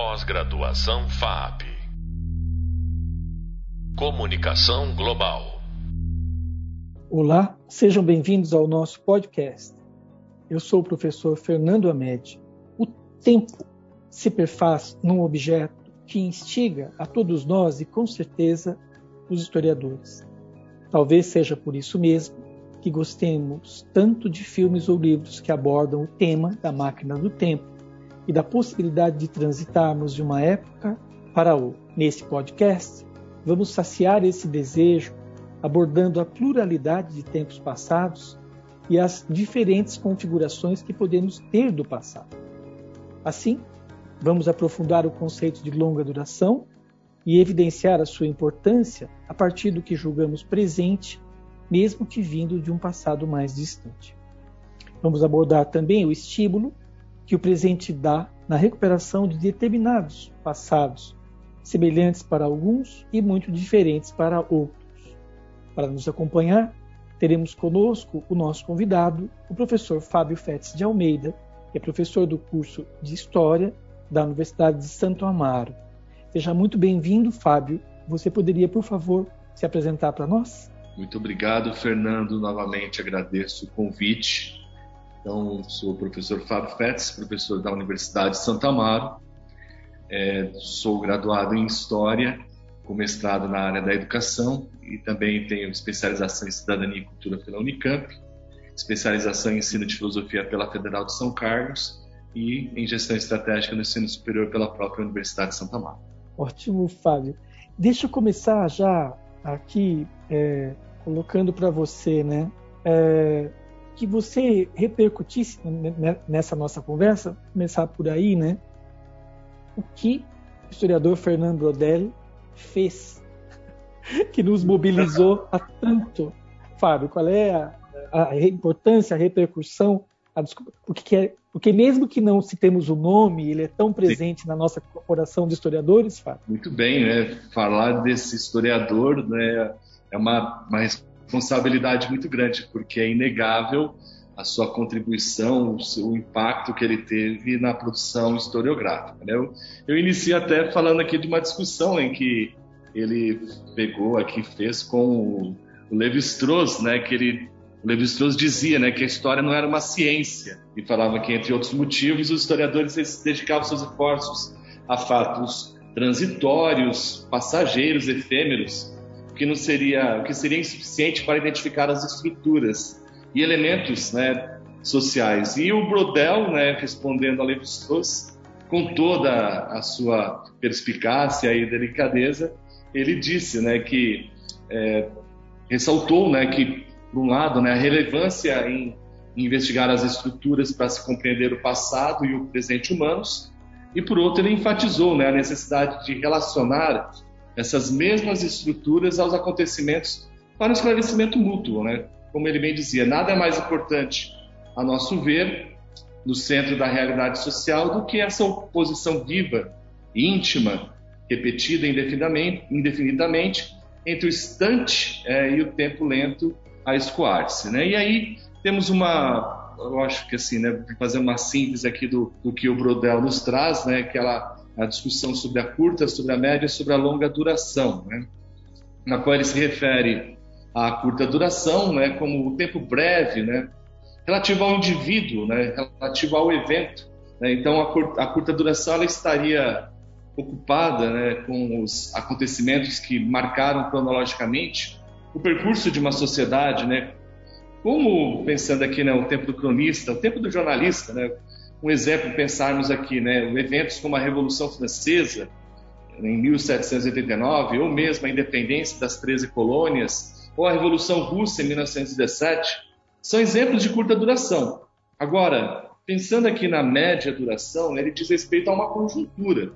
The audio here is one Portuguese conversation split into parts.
Pós-graduação FAP. Comunicação Global. Olá, sejam bem-vindos ao nosso podcast. Eu sou o professor Fernando Amed. O tempo se perfaz num objeto que instiga a todos nós e, com certeza, os historiadores. Talvez seja por isso mesmo que gostemos tanto de filmes ou livros que abordam o tema da máquina do tempo e da possibilidade de transitarmos de uma época para outra. Nesse podcast, vamos saciar esse desejo abordando a pluralidade de tempos passados e as diferentes configurações que podemos ter do passado. Assim, vamos aprofundar o conceito de longa duração e evidenciar a sua importância a partir do que julgamos presente, mesmo que vindo de um passado mais distante. Vamos abordar também o estímulo que o presente dá na recuperação de determinados passados, semelhantes para alguns e muito diferentes para outros. Para nos acompanhar, teremos conosco o nosso convidado, o professor Fábio Fetes de Almeida, que é professor do curso de História da Universidade de Santo Amaro. Seja muito bem-vindo, Fábio. Você poderia, por favor, se apresentar para nós? Muito obrigado, Fernando. Novamente agradeço o convite. Então, sou o professor Fábio Fetes, professor da Universidade de Santo Amaro. É, sou graduado em História, com mestrado na área da Educação e também tenho especialização em Cidadania e Cultura pela Unicamp, especialização em Ensino de Filosofia pela Federal de São Carlos e em Gestão Estratégica no Ensino Superior pela própria Universidade de Santa Marta. Ótimo, Fábio. Deixa eu começar já aqui é, colocando para você, né, é, que você repercutisse nessa nossa conversa, começar por aí, né, o que o historiador Fernando Brodelli fez que nos mobilizou a tanto. Fábio, qual é a, a importância, a repercussão, a, porque, é, porque mesmo que não citemos o nome, ele é tão presente Sim. na nossa corporação de historiadores, Fábio? Muito bem, né? Falar desse historiador né, é uma, uma responsabilidade muito grande, porque é inegável a sua contribuição, o, impacto que ele teve na produção historiográfica. Né? Eu, eu inicio até falando aqui de uma discussão em que ele pegou aqui, fez com o, Levi-Strauss, né, que ele Levi-Strauss dizia né, que a história não era uma ciência e falava que, entre outros motivos, os historiadores dedicavam seus esforços a fatos transitórios, passageiros, efêmeros, que não seria, o que seria insuficiente para identificar as estruturas e elementos né, sociais. E o Brodel, né, respondendo a Levi-Strauss, com toda a sua perspicácia e delicadeza, ele disse né, que é, ressaltou né, que, por um lado, né, a relevância em, investigar as estruturas para se compreender o passado e o presente humanos, e por outro, ele enfatizou né, a necessidade de relacionar essas mesmas estruturas aos acontecimentos para um esclarecimento mútuo. Né? Como ele bem dizia, nada é mais importante, a nosso ver, no centro da realidade social do que essa oposição viva, íntima, repetida indefinidamente, indefinidamente entre o instante é, e o tempo lento a escoar-se. Né? E aí temos uma, eu acho que assim, né, fazer uma síntese aqui do, do que o Brodel nos traz, né, aquela a discussão sobre a curta, sobre a média, sobre a longa duração, né, na qual ele se refere à curta duração, né, como o tempo breve, né, relativo ao indivíduo, né, relativo ao evento. Né, então a, curta, a curta duração ela estaria ocupada né, com os acontecimentos que marcaram cronologicamente o percurso de uma sociedade, né? Como pensando aqui, né, o tempo do cronista, o tempo do jornalista, né? Um exemplo pensarmos aqui, né, eventos como a Revolução Francesa em 1789, ou mesmo a independência das 13 colônias, ou a Revolução Russa em 1917, são exemplos de curta duração. Agora, pensando aqui na média duração, né, ele diz respeito a uma conjuntura.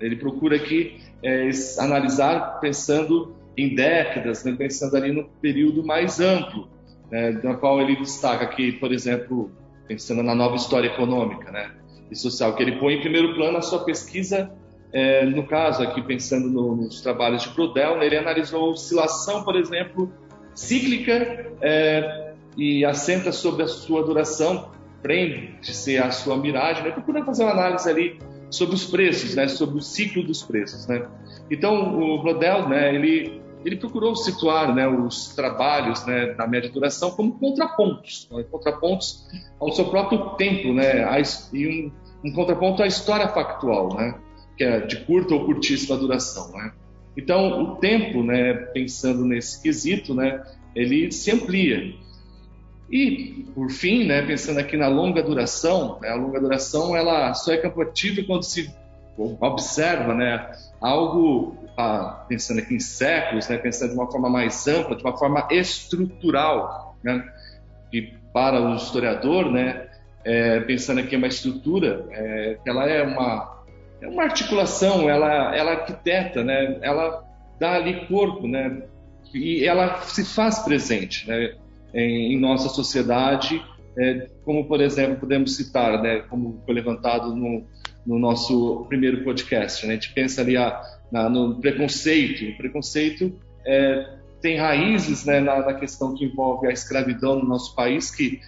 Ele procura aqui é, analisar pensando em décadas, né, pensando ali no período mais amplo, né, na qual ele destaca aqui, por exemplo, pensando na nova história econômica né, e social, que ele põe em primeiro plano a sua pesquisa, é, no caso aqui pensando no, nos trabalhos de Brodel, né, ele analisou a oscilação, por exemplo, cíclica é, e assenta sobre a sua duração, prende-se a sua miragem, né, procura fazer uma análise ali sobre os preços, né, sobre o ciclo dos preços. Né. Então, o Brodel, né, ele, ele procurou situar né, os trabalhos né, da média duração como contrapontos, né, contrapontos ao seu próprio tempo, né, a, e um, um, contraponto à história factual, né, que é de curta ou curtíssima duração. Né. Então, o tempo, né, pensando nesse quesito, né, ele se amplia. E, por fim, né, pensando aqui na longa duração, né, a longa duração ela só é compatível quando se observa né, algo, ah, pensando aqui em séculos, né, pensando de uma forma mais ampla, de uma forma estrutural. Né, e para o historiador, né, é, pensando aqui em uma estrutura, é, ela é uma, é uma articulação, ela, ela arquiteta, né, ela dá ali corpo, né, e ela se faz presente. Né, em, em nossa sociedade, é, como por exemplo podemos citar, né, como foi levantado no, no nosso primeiro podcast, né, a gente pensa ali a, na, no preconceito, o preconceito é, tem raízes né, na, na, questão que envolve a escravidão no nosso país, que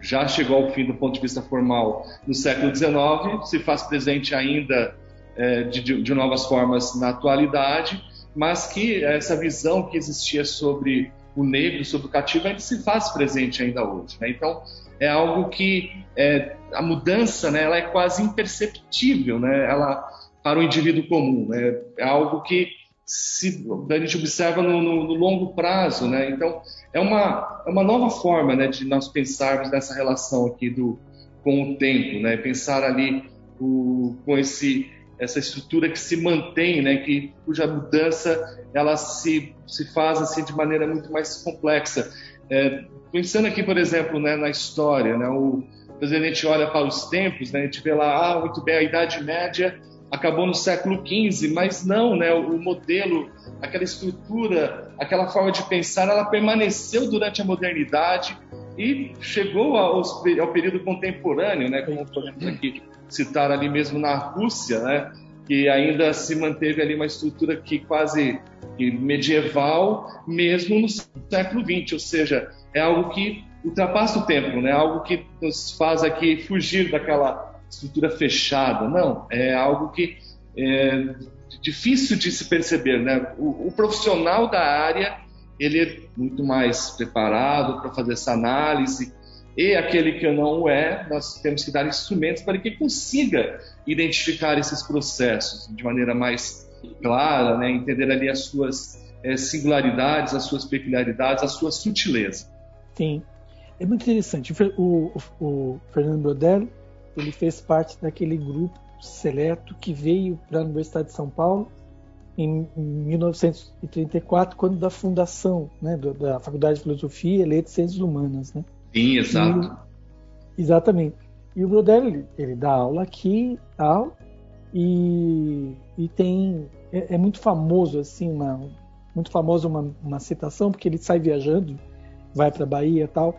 já chegou ao fim do ponto de vista formal no século XIX, se faz presente ainda é, de, de novas formas na atualidade, mas que essa visão que existia sobre o negro sobre o cativo ainda se faz presente ainda hoje. Né? Então, é algo que é, a mudança né, ela é quase imperceptível né? ela, para o indivíduo comum. Né? É algo que se, a gente observa no, no, no longo prazo. Né? Então, é uma, é uma nova forma né, de nós pensarmos nessa relação aqui do, com o tempo, né? pensar ali o, com esse essa estrutura que se mantém, né, que cuja mudança ela se, se faz assim de maneira muito mais complexa. É, pensando aqui, por exemplo, né, na história, né, o, a gente olha para os tempos, né, a gente vê lá, ah, muito bem, a Idade Média acabou no século XV, mas não, né, o modelo, aquela estrutura, aquela forma de pensar, ela permaneceu durante a modernidade e chegou ao, ao período contemporâneo, né, como podemos aqui citar ali mesmo na Rússia, né? que ainda se manteve ali uma estrutura que quase medieval, mesmo no século XX, ou seja, é algo que ultrapassa o tempo, né? Algo que nos faz aqui fugir daquela estrutura fechada. Não, é algo que é difícil de se perceber, né? O, o profissional da área ele é muito mais preparado para fazer essa análise, e aquele que não é, nós temos que dar instrumentos para que consiga identificar esses processos de maneira mais clara, né? entender ali as suas é, singularidades, as suas peculiaridades, a sua sutileza. Sim, é muito interessante. O, o, o Fernando Brodel, ele fez parte daquele grupo seleto que veio para a Universidade de São Paulo em 1934, quando da fundação né, da Faculdade de Filosofia, Letras e Ciências Humanas, né? Sim, exato. E, exatamente. E o Brodel, ele, ele, dá aula aqui, tal, e, e tem... É, é, muito famoso, assim, uma, muito famosa uma, uma citação, porque ele sai viajando, vai para Bahia e tal,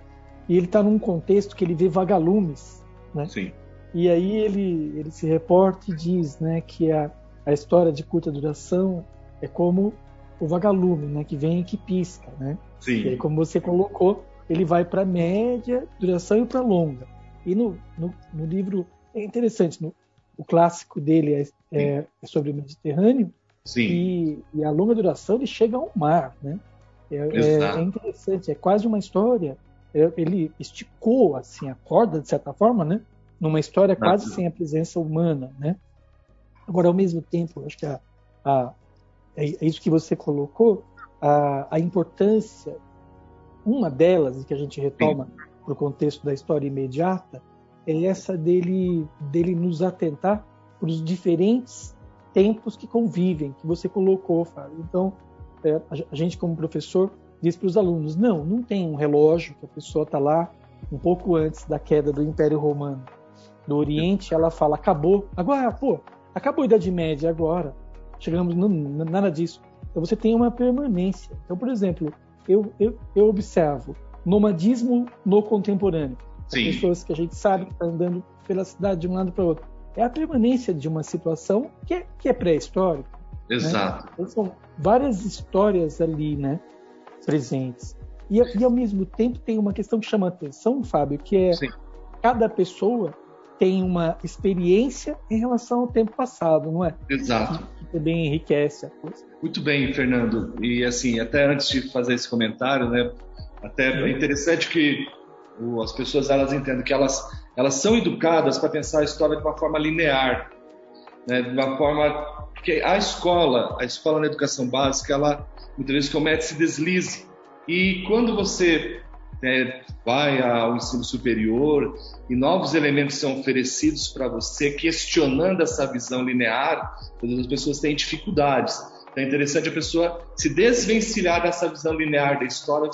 e ele está num contexto que ele vê vagalumes, né? Sim. E aí ele, ele se reporta e diz né, que a, a história de curta duração é como o vagalume, né, que vem e que pisca, né? Sim. E aí, como você colocou, ele vai para média duração e para longa. E no, no, no, livro é interessante, no, o clássico dele é, é, é sobre o Mediterrâneo e, e, a longa duração ele chega ao mar, né? É, é, é interessante, é quase uma história. É, ele esticou assim a corda de certa forma, né? Numa história quase sem a presença humana, né? Agora ao mesmo tempo, acho que a, a é isso que você colocou, a, a importância uma delas, que a gente retoma para o contexto da história imediata, é essa dele, dele nos atentar para os diferentes tempos que convivem, que você colocou, Fábio. Então, é, a gente, como professor, diz para os alunos: não, não tem um relógio que a pessoa está lá um pouco antes da queda do Império Romano. Do Oriente, ela fala: acabou. Agora, pô, acabou a Idade Média, agora. Chegamos, não, nada disso. Então, você tem uma permanência. Então, por exemplo, eu, eu, eu observo nomadismo no contemporâneo. Sim. Pessoas que a gente sabe que estão andando pela cidade de um lado para o outro. É a permanência de uma situação que é, que é pré-histórica. Né? Exato. Né? Então, são várias histórias ali, né, presentes. E, e, ao mesmo tempo tem uma questão que chama atenção, Fábio, que é Sim. cada pessoa tem uma experiência em relação ao tempo passado, não é? Exato. Que, que também enriquece a coisa. Muito bem, Fernando. E assim, até antes de fazer esse comentário, né, até é interessante que as pessoas elas entendam que elas elas são educadas para pensar a história de uma forma linear, né, de uma forma que a escola, a escola na educação básica, ela muitas vezes comete esse deslize. E quando você né, vai ao ensino superior e novos elementos são oferecidos para você, questionando essa visão linear, as pessoas têm dificuldades. Então é interessante a pessoa se desvencilhar dessa visão linear da história,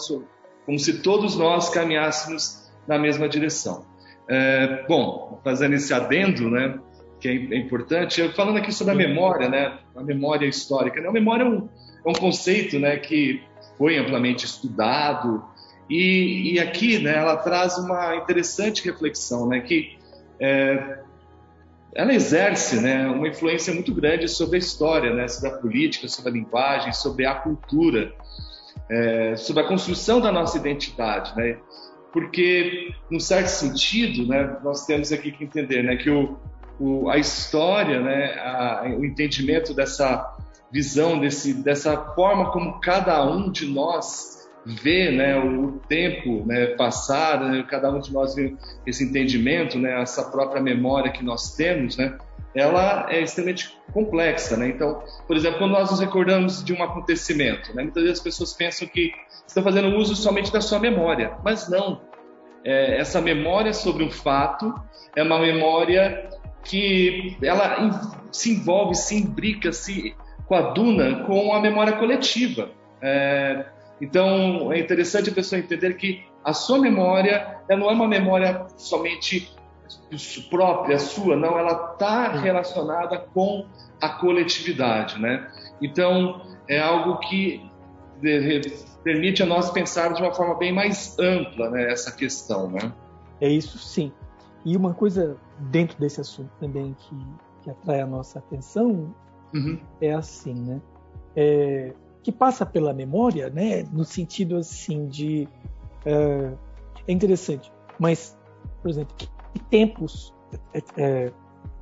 como se todos nós caminhássemos na mesma direção. É, bom, fazendo esse adendo, né, que é, importante, eu falando aqui sobre a memória, né, a memória histórica. Né, a memória é um, é um conceito né, que foi amplamente estudado, e, e aqui né, ela traz uma interessante reflexão, né, que é, ela exerce né, uma influência muito grande sobre a história, né, sobre a política, sobre a linguagem, sobre a cultura, é, sobre a construção da nossa identidade. Né? Porque, num certo sentido, né, nós temos aqui que entender né, que o, o, a história, né, a, o entendimento dessa visão, desse, dessa forma como cada um de nós ver né, o tempo né, passar, né, cada um de nós vê esse entendimento, né, essa própria memória que nós temos, né, ela é extremamente complexa. Né? Então, por exemplo, quando nós nos recordamos de um acontecimento, né, muitas vezes as pessoas pensam que estão fazendo uso somente da sua memória, mas não. É, essa memória sobre um fato é uma memória que ela se envolve, se imbrica, se coaduna com a memória coletiva. É, então, é interessante a pessoa entender que a sua memória não é uma memória somente própria, sua, não, ela está relacionada com a coletividade, né? Então, é algo que permite a nós pensar de uma forma bem mais ampla, né, essa questão, né? É isso, sim. E uma coisa dentro desse assunto também que, que atrai a nossa atenção uhum. é assim, né? É, que passa pela memória, né, no sentido assim de é, é interessante, mas por exemplo, que tempos é, é,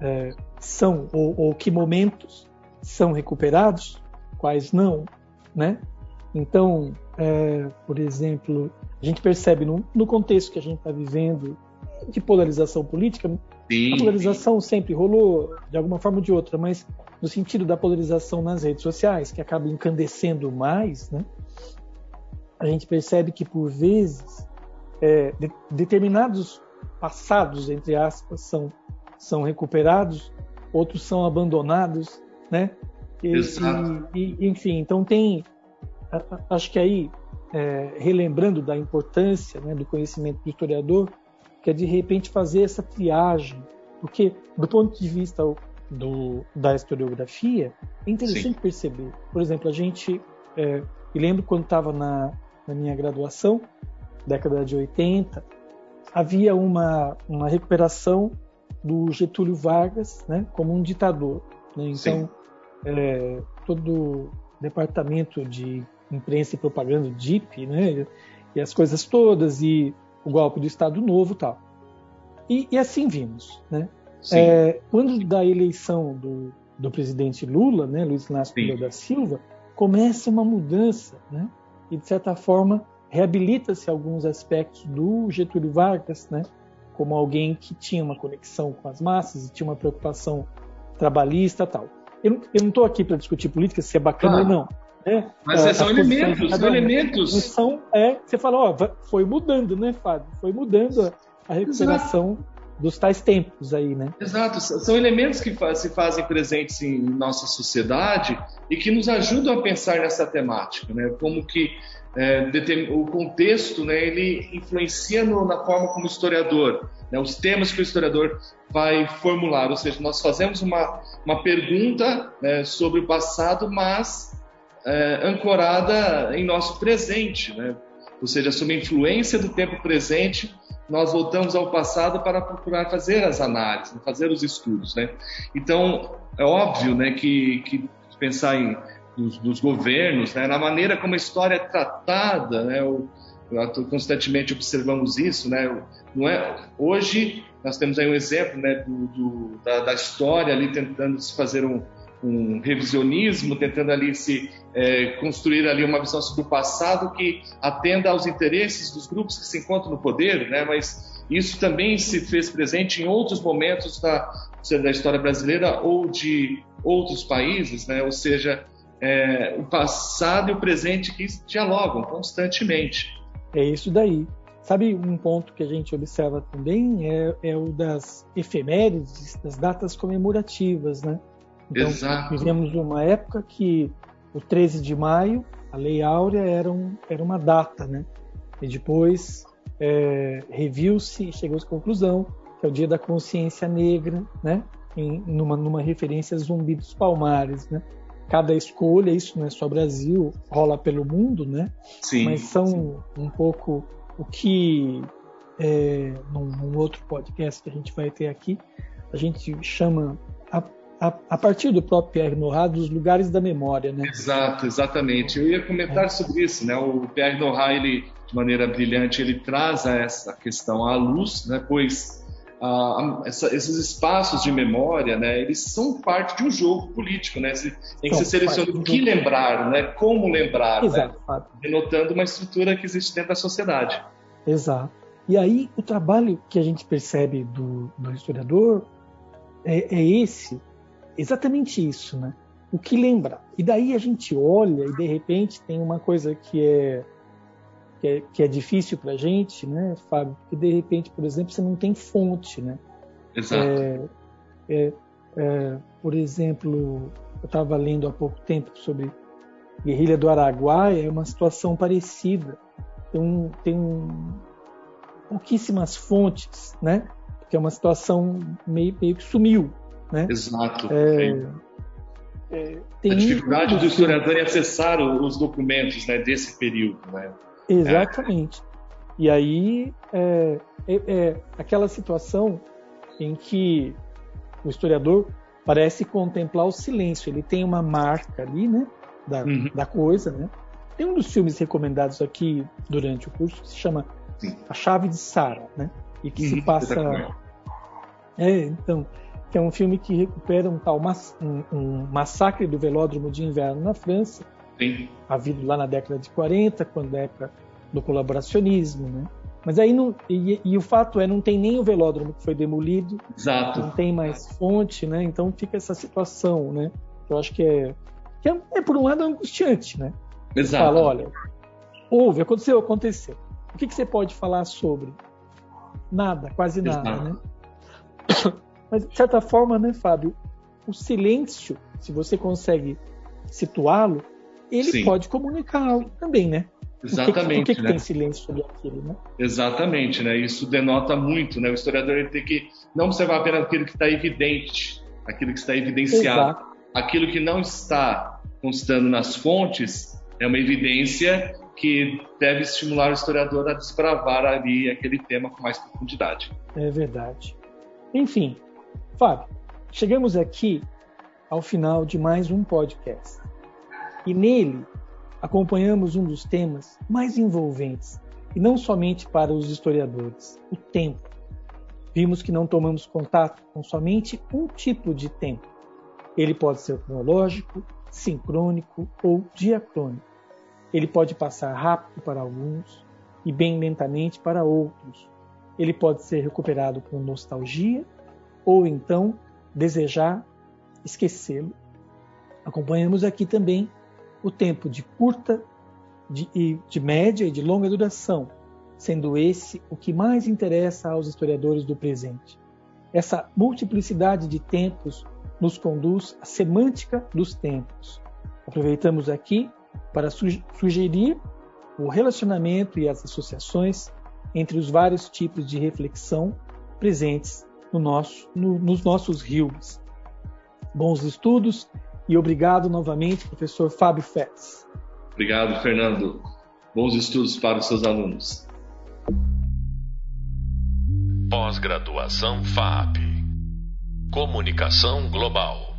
é, são ou, ou, que momentos são recuperados, quais não, né? Então, é, por exemplo, a gente percebe no, no contexto que a gente está vivendo de polarização política, Sim. a polarização sempre rolou de alguma forma ou de outra, mas no sentido da polarização nas redes sociais, que acaba encandecendo mais, né? a gente percebe que, por vezes, é, de, determinados passados, entre aspas, são, são recuperados, outros são abandonados, né? E, Exato. E, e, enfim, então tem, acho que aí, é, relembrando da importância né, do conhecimento do historiador, que é de repente fazer essa triagem, porque do ponto de vista do, da historiografia, é interessante Sim. perceber. Por exemplo, a gente, é, me lembro quando estava na, na, minha graduação, década de 80, havia uma, uma recuperação do Getúlio Vargas né, como um ditador. Né? Então, é, todo o departamento de imprensa e propaganda, o DIP, né, e as coisas todas, e o golpe do Estado Novo tal. E, e assim vimos. Né? É, quando da eleição do, do presidente Lula, né, Luiz Inácio Lula da Silva, começa uma mudança, né, e de certa forma reabilita-se alguns aspectos do Getúlio Vargas, né, como alguém que tinha uma conexão com as massas e tinha uma preocupação trabalhista tal. Eu, eu não estou aqui para discutir política, se é bacana ou não. Né? Mas é, são elementos, são elementos. São, é, você fala, ó, foi mudando, né, Fábio? Foi mudando a, a recuperação Exato dos tais tempos aí, né? Exato, são elementos que se fazem presentes em nossa sociedade e que nos ajudam a pensar nessa temática, né? Como que é, o contexto, né, ele influencia no, na forma como o historiador, né, os temas que o historiador vai formular, ou seja, nós fazemos uma, uma pergunta né, sobre o passado, mas é, ancorada em nosso presente, né? Ou seja, sob a influência do tempo presente, nós voltamos ao passado para procurar fazer as análises, fazer os estudos, né? Então, é óbvio, né, que, que pensar em dos, governos, né, na maneira como a história é tratada, né, constantemente observamos isso, né? Não é hoje nós temos aí um exemplo, né, do, do da, da, história ali tentando se fazer um, um revisionismo, tentando ali se é, construir ali uma visão sobre o passado que atenda aos interesses dos grupos que se encontram no poder, né? Mas isso também se fez presente em outros momentos da, da história brasileira ou de outros países, né? Ou seja, é, o passado e o presente que dialogam constantemente. É isso daí. Sabe um ponto que a gente observa também é, é o das efemérides, das datas comemorativas, né? Então, Exato. vivemos uma época que o 13 de maio, a Lei Áurea era, um, era uma data, né? E depois é, reviu-se e chegou à conclusão que é o Dia da Consciência Negra, né? Em, numa, numa referência a Zumbi dos Palmares, né? cada escolha, isso não é só Brasil, rola pelo mundo, né? Sim. Mas são um pouco o que é, num, num, outro podcast que a gente vai ter aqui, a gente chama a, a, a partir do próprio Pierre Nora dos lugares da memória, né? Exato, exatamente. Eu ia comentar é. sobre isso, né? O Pierre Nora, ele de maneira brilhante, ele traz essa questão à luz, né? Pois essa, esses espaços de memória, né, eles são parte de um jogo político, né? Tem que ser selecionado o que lembrar, né? Como lembrar, né? Exato. Né? denotando uma estrutura que existe dentro da sociedade. Exato. E aí o trabalho que a gente percebe do, do historiador é, é esse, exatamente isso, né? O que lembrar. E daí a gente olha e de repente tem uma coisa que é que é, que é difícil para a gente, né, Fábio? Porque de repente, por exemplo, você não tem fonte, né? Exato. É, é, é por exemplo, eu estava lendo há pouco tempo sobre guerrilha do Araguaia, é uma situação parecida. Tem, um, tem pouquíssimas fontes, né? Porque é uma situação meio, meio que sumiu, né? Exato. É, é, a dificuldade do historiador em acessar os documentos né, desse período, né? Exatamente. E aí é, é, é, aquela situação em que o historiador parece contemplar o silêncio. Ele tem uma marca ali, né, da, uhum. da coisa, né? Tem um dos filmes recomendados aqui durante o curso que se chama Sim. A Chave de Sara, né? E que uhum. se passa é, então, que é um filme que recupera um tal um, um massacre do velódromo de inverno na França Sim. havido lá na década de 40, quando é época do colaboracionismo, né? Mas aí não e, e, o fato é não tem nem o velódromo que foi demolido, Exato. não tem mais fonte, né? Então fica essa situação, né? Eu acho que é que é, é por um lado angustiante, né? Exato. Fala, olha, houve, aconteceu, aconteceu. O que, que você pode falar sobre? Nada, quase nada, Exato. né? Mas de certa forma, né, Fábio, o silêncio, se você consegue situá-lo, ele Sim. pode comunicar algo também, né? Exatamente. Por que, que, né? tem silêncio sobre aquilo, né? Exatamente, né? Isso denota muito, né? O historiador ele tem que não observar apenas aquilo que está evidente, aquilo que está evidenciado. Exato. Aquilo que não está constando nas fontes é uma evidência que deve estimular o historiador a desbravar ali aquele tema com mais profundidade. É verdade. Enfim, Fábio, chegamos aqui ao final de mais um podcast. E nele acompanhamos um dos temas mais envolventes, e não somente para os historiadores, o tempo. Vimos que não tomamos contato com somente um tipo de tempo. Ele pode ser cronológico, sincrônico ou diacrônico. Ele pode passar rápido para alguns e bem lentamente para outros. Ele pode ser recuperado com nostalgia ou então desejar esquecê-lo. Acompanhamos aqui também o tempo de curta, de, de média e de longa duração, sendo esse o que mais interessa aos historiadores do presente. Essa multiplicidade de tempos nos conduz à semântica dos tempos. Aproveitamos aqui para sugerir o relacionamento e as associações entre os vários tipos de reflexão presentes no nosso, no, nos nossos rios. Bons estudos e obrigado novamente, professor Fábio Fetz. Obrigado, Fernando. Bons estudos para os seus alunos. Pós-graduação FAP. Comunicação Global.